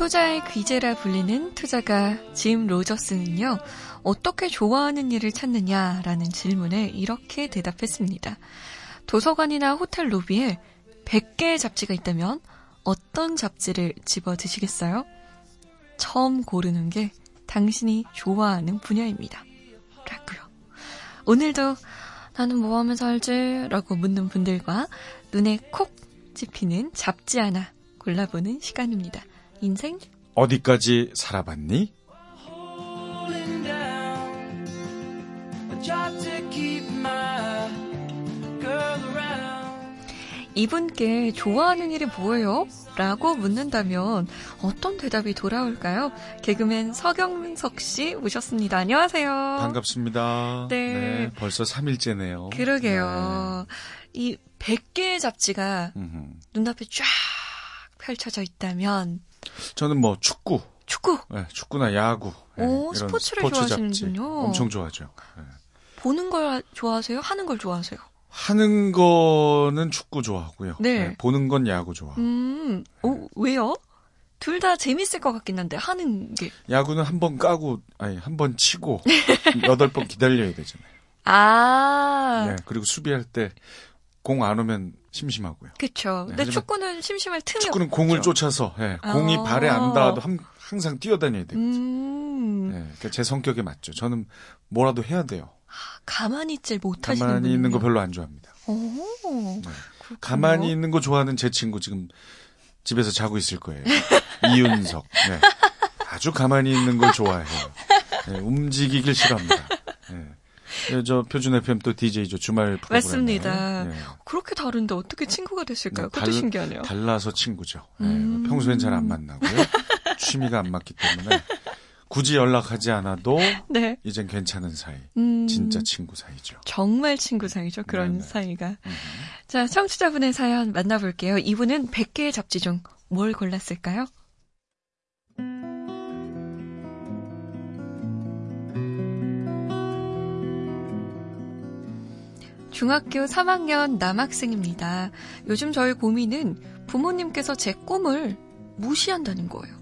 투자의 귀재라 불리는 투자가 짐 로저스는요, 어떻게 좋아하는 일을 찾느냐라는 질문에 이렇게 대답했습니다. 도서관이나 호텔 로비에 100개의 잡지가 있다면 어떤 잡지를 집어 드시겠어요? 처음 고르는 게 당신이 좋아하는 분야입니다. 라고요. 오늘도 나는 뭐 하면 살지? 라고 묻는 분들과 눈에 콕 찝히는 잡지 하나 골라보는 시간입니다. 인생 어디까지 살아봤니? 이분께 좋아하는 일이 뭐예요? 라고 묻는다면 어떤 대답이 돌아올까요? 개그맨 서경석 씨 오셨습니다. 안녕하세요. 반갑습니다. 네. 네, 벌써 3일째네요. 그러게요. 이 100개의 잡지가 음흠. 눈앞에 쫙 펼쳐져 있다면 저는 뭐 축구, 축구 네, 축구나 야구, 네, 오, 스포츠를 스포츠 좋아하시는군요. 엄청 좋아하죠. 네. 보는 걸 좋아하세요? 하는 걸 좋아하세요? 하는 거는 축구 좋아하고요. 네. 보는 건 야구 좋아. 음, 오, 왜요? 둘 다 재밌을 것 같긴 한데 하는 게 야구는 한 번 까고 아니 한 번 치고 여덟 번 기다려야 되잖아요. 아, 네, 그리고 수비할 때 공 안 오면 심심하고요. 그쵸. 네, 근데 축구는 심심할 틈이 축구는 없죠. 공을 쫓아서 예, 공이 아. 발에 안 닿아도 함- 항상 뛰어다녀야 돼요. 음, 예, 그러니까 제 성격에 맞죠. 저는 뭐라도 해야 돼요. 가만히 있질 못하시는 가만히 있는 거. 별로 안 좋아합니다. 오, 네. 가만히 있는 거 좋아하는 제 친구 지금 집에서 자고 있을 거예요. 이윤석. 네. 아주 가만히 있는 걸 좋아해요. 네, 움직이길 싫어합니다. 네. 네, 저 표준 FM 또 DJ죠 주말 프로그램. 맞습니다. 그렇게 다른데 어떻게 친구가 됐을까요? 네, 그것도 달- 신기하네요. 달라서 친구죠. 네, 음. 평소엔 잘 안 만나고요. 취미가 안 맞기 때문에 굳이 연락하지 않아도 네. 이젠 괜찮은 사이. 음, 진짜 친구 사이죠. 정말 친구 사이죠. 그런 네네. 사이가. 음. 자, 청취자분의 사연 만나볼게요. 이분은 100개의 잡지 중 뭘 골랐을까요? 중학교 3학년 남학생입니다. 요즘 저의 고민은 부모님께서 제 꿈을 무시한다는 거예요.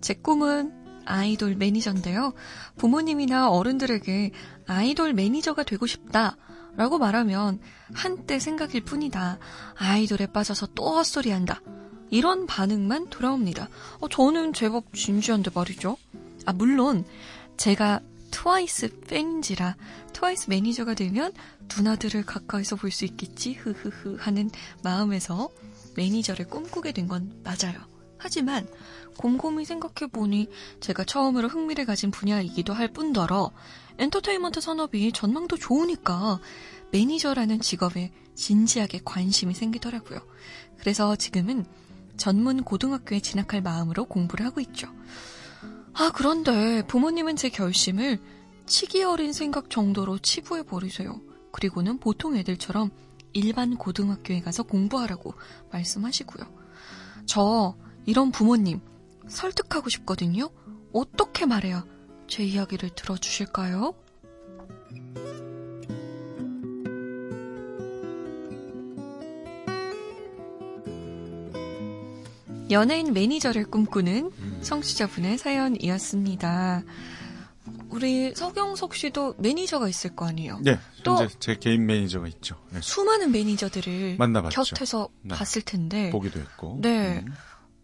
제 꿈은 아이돌 매니저인데요. 부모님이나 어른들에게 아이돌 매니저가 되고 싶다. 라고 말하면 한때 생각일 뿐이다. 아이돌에 빠져서 또 헛소리 한다. 이런 반응만 돌아옵니다. 어, 저는 제법 진지한데 말이죠. 아, 물론 제가 트와이스 팬인지라 트와이스 매니저가 되면 누나들을 가까이서 볼 수 있겠지 흐흐흐 하는 마음에서 매니저를 꿈꾸게 된 건 맞아요. 하지만 곰곰이 생각해보니 제가 처음으로 흥미를 가진 분야이기도 할 뿐더러 엔터테인먼트 산업이 전망도 좋으니까 매니저라는 직업에 진지하게 관심이 생기더라고요. 그래서 지금은 전문 고등학교에 진학할 마음으로 공부를 하고 있죠. 아, 그런데 부모님은 제 결심을 치기 어린 생각 정도로 치부해 버리세요. 그리고는 보통 애들처럼 일반 고등학교에 가서 공부하라고 말씀하시고요. 저 이런 부모님 설득하고 싶거든요. 어떻게 말해야 제 이야기를 들어주실까요? 연예인 매니저를 꿈꾸는 음. 청취자분의 사연이었습니다. 우리 서경석 씨도 매니저가 있을 거 아니에요? 네, 또- 제 개인 매니저가 있죠. 네, 수많은 매니저들을 만나봤죠. 곁에서 네. 봤을 텐데 보기도 했고. 네. 음.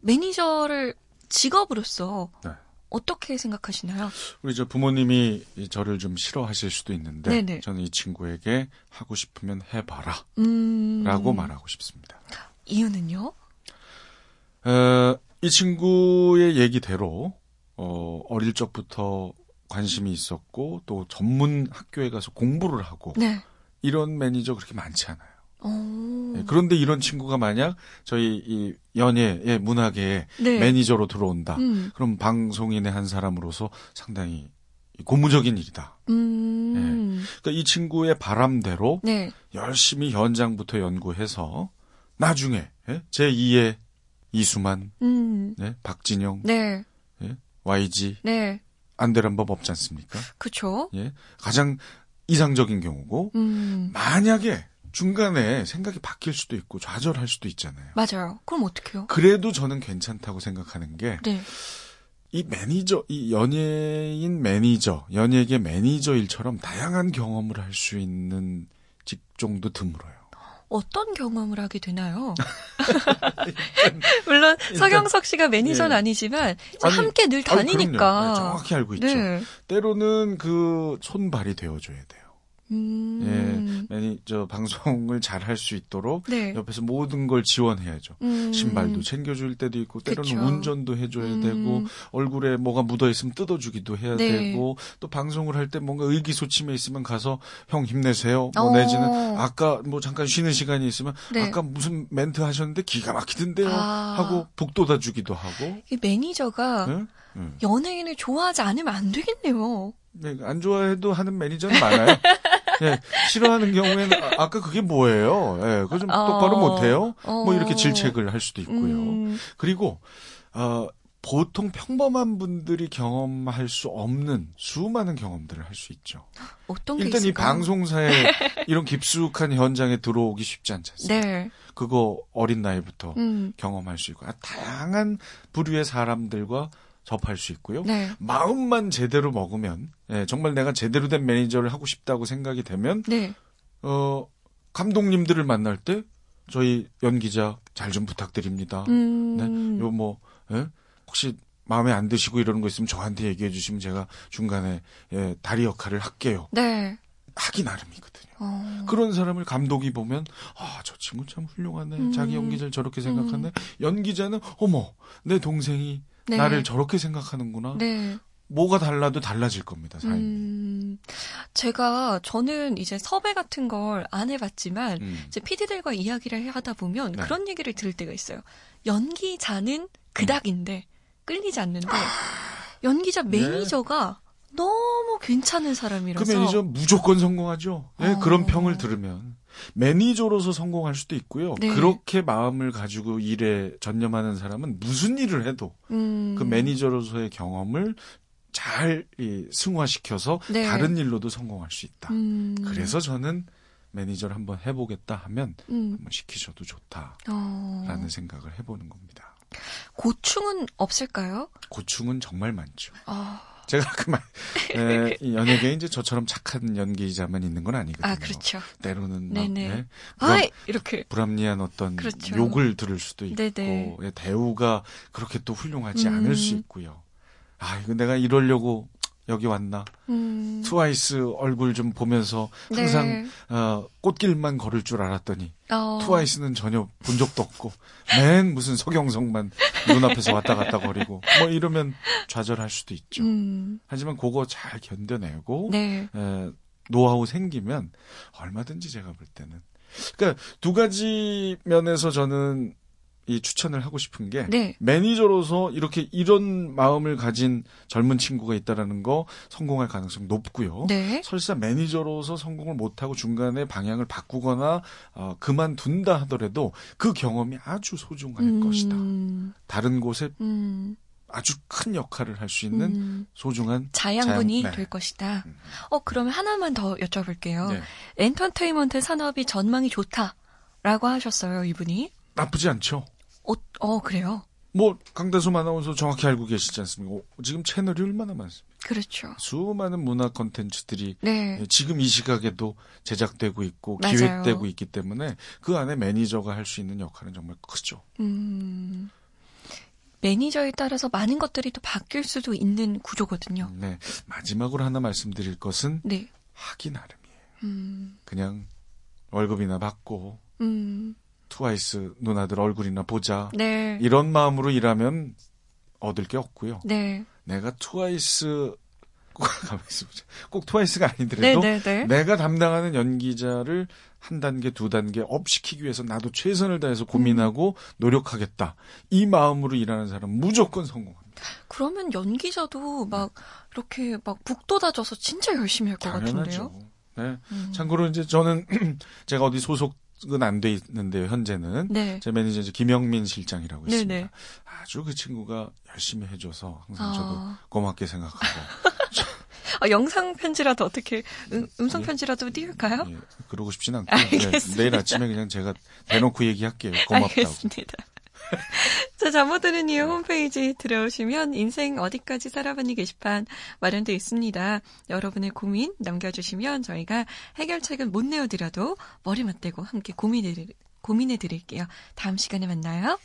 매니저를 직업으로서 네. 어떻게 생각하시나요? 우리 저 부모님이 이 저를 좀 싫어하실 수도 있는데 네네. 저는 이 친구에게 하고 싶으면 해봐라 음... 라고 말하고 싶습니다. 이유는요? 어, 이 친구의 얘기대로 어, 어릴 적부터 관심이 있었고 또 전문 학교에 가서 공부를 하고 네. 이런 매니저 그렇게 많지 않아요. 어... 네, 그런데 이런 친구가 만약 저희 이 연예의 문화계에 네. 매니저로 들어온다. 음. 그럼 방송인의 한 사람으로서 상당히 고무적인 일이다. 음. 그러니까 이 친구의 바람대로 네. 열심히 현장부터 연구해서 나중에 예? 제2의 이수만, 음. 네? 박진영, 네. 예? YG 네. 안 되는 법 없지 않습니까? 그쵸. 예? 가장 이상적인 경우고 음. 만약에 중간에 생각이 바뀔 수도 있고 좌절할 수도 있잖아요. 맞아요. 그럼 어떡해요? 그래도 저는 괜찮다고 생각하는 게 네. 이 매니저, 이 연예인 매니저, 연예계 매니저 일처럼 다양한 경험을 할 수 있는 직종도 드물어요. 어떤 경험을 하게 되나요? 물론 서경석 씨가 매니저는 예. 아니지만 아니, 함께 늘 아니, 그럼요. 다니니까. 네, 정확히 알고 있죠. 네. 때로는 그 손발이 되어줘야 돼요. 음. 예, 매니저 방송을 잘 할 수 있도록 네. 옆에서 모든 걸 지원해야죠. 음. 신발도 챙겨줄 때도 있고 때로는 그쵸. 운전도 해줘야 음. 되고 얼굴에 뭐가 묻어 있으면 뜯어주기도 해야 네. 되고 또 방송을 할 때 뭔가 의기소침해 있으면 가서 형 힘내세요. 뭐 어. 내지는 아까 뭐 잠깐 쉬는 시간이 있으면 네. 아까 무슨 멘트 하셨는데 기가 막히던데요 아. 하고 북돋아 주기도 하고 이 매니저가 네? 네. 연예인을 좋아하지 않으면 안 되겠네요. 네, 안 좋아해도 하는 매니저는 많아요. 예, 싫어하는 경우에는 아, 아까 그게 뭐예요? 예, 그거 좀 어. 똑바로 못해요? 어. 뭐 이렇게 질책을 할 수도 있고요. 음. 그리고 어, 보통 평범한 분들이 경험할 수 없는 수많은 경험들을 할 수 있죠. 어떤 게 일단 이? 방송사에 이런 깊숙한 현장에 들어오기 쉽지 않지 않습니까? 네. 그거 어린 나이부터 음. 경험할 수 있고 아, 다양한 부류의 사람들과 접할 수 있고요. 네. 마음만 제대로 먹으면 예, 정말 내가 제대로 된 매니저를 하고 싶다고 생각이 되면 네. 어 감독님들을 만날 때 저희 연기자 잘 좀 부탁드립니다. 음. 네, 요뭐 혹시 마음에 안 드시고 이러는 거 있으면 저한테 얘기해 주시면 제가 중간에 예, 다리 역할을 할게요. 네. 하기 나름이거든요. 어. 그런 사람을 감독이 보면 아 저 친구 참 훌륭하네. 음. 자기 연기자를 저렇게 생각하네. 연기자는 어머 내 동생이 네. 나를 저렇게 생각하는구나. 네. 뭐가 달라도 달라질 겁니다. 삶이. 음. 제가 저는 이제 섭외 같은 걸 안 해봤지만 음. 이제 PD들과 이야기를 하다 보면 네. 그런 얘기를 들을 때가 있어요. 연기자는 그닥인데 끌리지 않는데 연기자 네. 매니저가 너무 괜찮은 그 사람이라서 매니저 무조건 성공하죠. 예, 어. 그런 평을 들으면 매니저로서 성공할 수도 있고요. 네. 그렇게 마음을 가지고 일에 전념하는 사람은 무슨 일을 해도 음. 그 매니저로서의 경험을 잘 이, 승화시켜서 네. 다른 일로도 성공할 수 있다. 음. 그래서 저는 매니저를 한번 해보겠다 하면 음. 한번 시키셔도 좋다라는 어. 생각을 해보는 겁니다. 고충은 없을까요? 고충은 정말 많죠. 아, 제가 그만 이 연예계에 이제 저처럼 착한 연기자만 있는 건 아니거든요. 아 그렇죠. 때로는 막 네네. 예, 불합, 이렇게 불합리한 어떤 그렇죠. 욕을 들을 수도 있고 네네. 예, 대우가 그렇게 또 훌륭하지 음. 않을 수 있고요. 아 이거 내가 이러려고 여기 왔나? 음. 트와이스 얼굴 좀 보면서 항상 네. 어, 꽃길만 걸을 줄 알았더니 어. 트와이스는 전혀 본 적도 없고 맨 무슨 서경석만 눈앞에서 왔다 갔다 거리고 뭐 이러면 좌절할 수도 있죠. 음. 하지만 그거 잘 견뎌내고 네. 에, 노하우 생기면 얼마든지 제가 볼 때는 그러니까 두 가지 면에서 저는 이 추천을 하고 싶은 게 네. 매니저로서 이렇게 이런 마음을 가진 젊은 친구가 있다라는 거 성공할 가능성 높고요. 네. 설사 매니저로서 성공을 못하고 중간에 방향을 바꾸거나 어, 그만둔다 하더라도 그 경험이 아주 소중할 음. 것이다. 다른 곳에 음. 아주 큰 역할을 할 수 있는 음. 소중한 자양분이 자양- 네. 될 것이다. 음. 어, 그러면 하나만 더 여쭤볼게요. 네. 엔터테인먼트 산업이 전망이 좋다라고 하셨어요, 이분이. 나쁘지 않죠. 어, 어 그래요. 뭐 강다솜 아나운서 정확히 알고 계시지 않습니까? 어, 지금 채널이 얼마나 많습니까? 그렇죠. 수많은 문화 콘텐츠들이 네. 예, 지금 이 시각에도 제작되고 있고 맞아요. 기획되고 있기 때문에 그 안에 매니저가 할 수 있는 역할은 정말 크죠. 음. 매니저에 따라서 많은 것들이 또 바뀔 수도 있는 구조거든요. 네. 마지막으로 하나 말씀드릴 것은 네. 하기 나름이에요. 음. 그냥 월급이나 받고 음. 트와이스 누나들 얼굴이나 보자. 네. 이런 마음으로 일하면 얻을 게 없고요. 네. 내가 트와이스 꼭 트와이스가 네, 아니더라도 네, 네. 내가 담당하는 연기자를 한 단계, 두 단계 up 시키기 위해서 나도 최선을 다해서 고민하고 음. 노력하겠다. 이 마음으로 일하는 사람 은 무조건 성공합니다. 그러면 연기자도 막 이렇게 막 북돋아져서 진짜 열심히 할 것 같은데요. 네. 음. 참고로 이제 저는 제가 어디 소속 은 안 돼 있는데요, 현재는. 네. 제 매니저 이제 김영민 실장이라고 네네. 있습니다. 아주 그 친구가 열심히 해줘서 항상 저도 아. 고맙게 생각하고. 저- 아, 영상 편지라도 어떻게 음, 성 편지라도 띄울까요? 예, 그러고 싶진 않고 네, 알겠습니다. 내일 아침에 그냥 제가 대놓고 얘기할게요. 고맙다고. 알겠습니다. 자, 잠못 드는 이유 홈페이지 들어오시면 인생 어디까지 살아봤니 게시판 마련되어 있습니다. 여러분의 고민 남겨주시면 저희가 해결책은 못 내어드려도 머리 맞대고 함께 고민해, 고민해 드릴게요. 다음 시간에 만나요.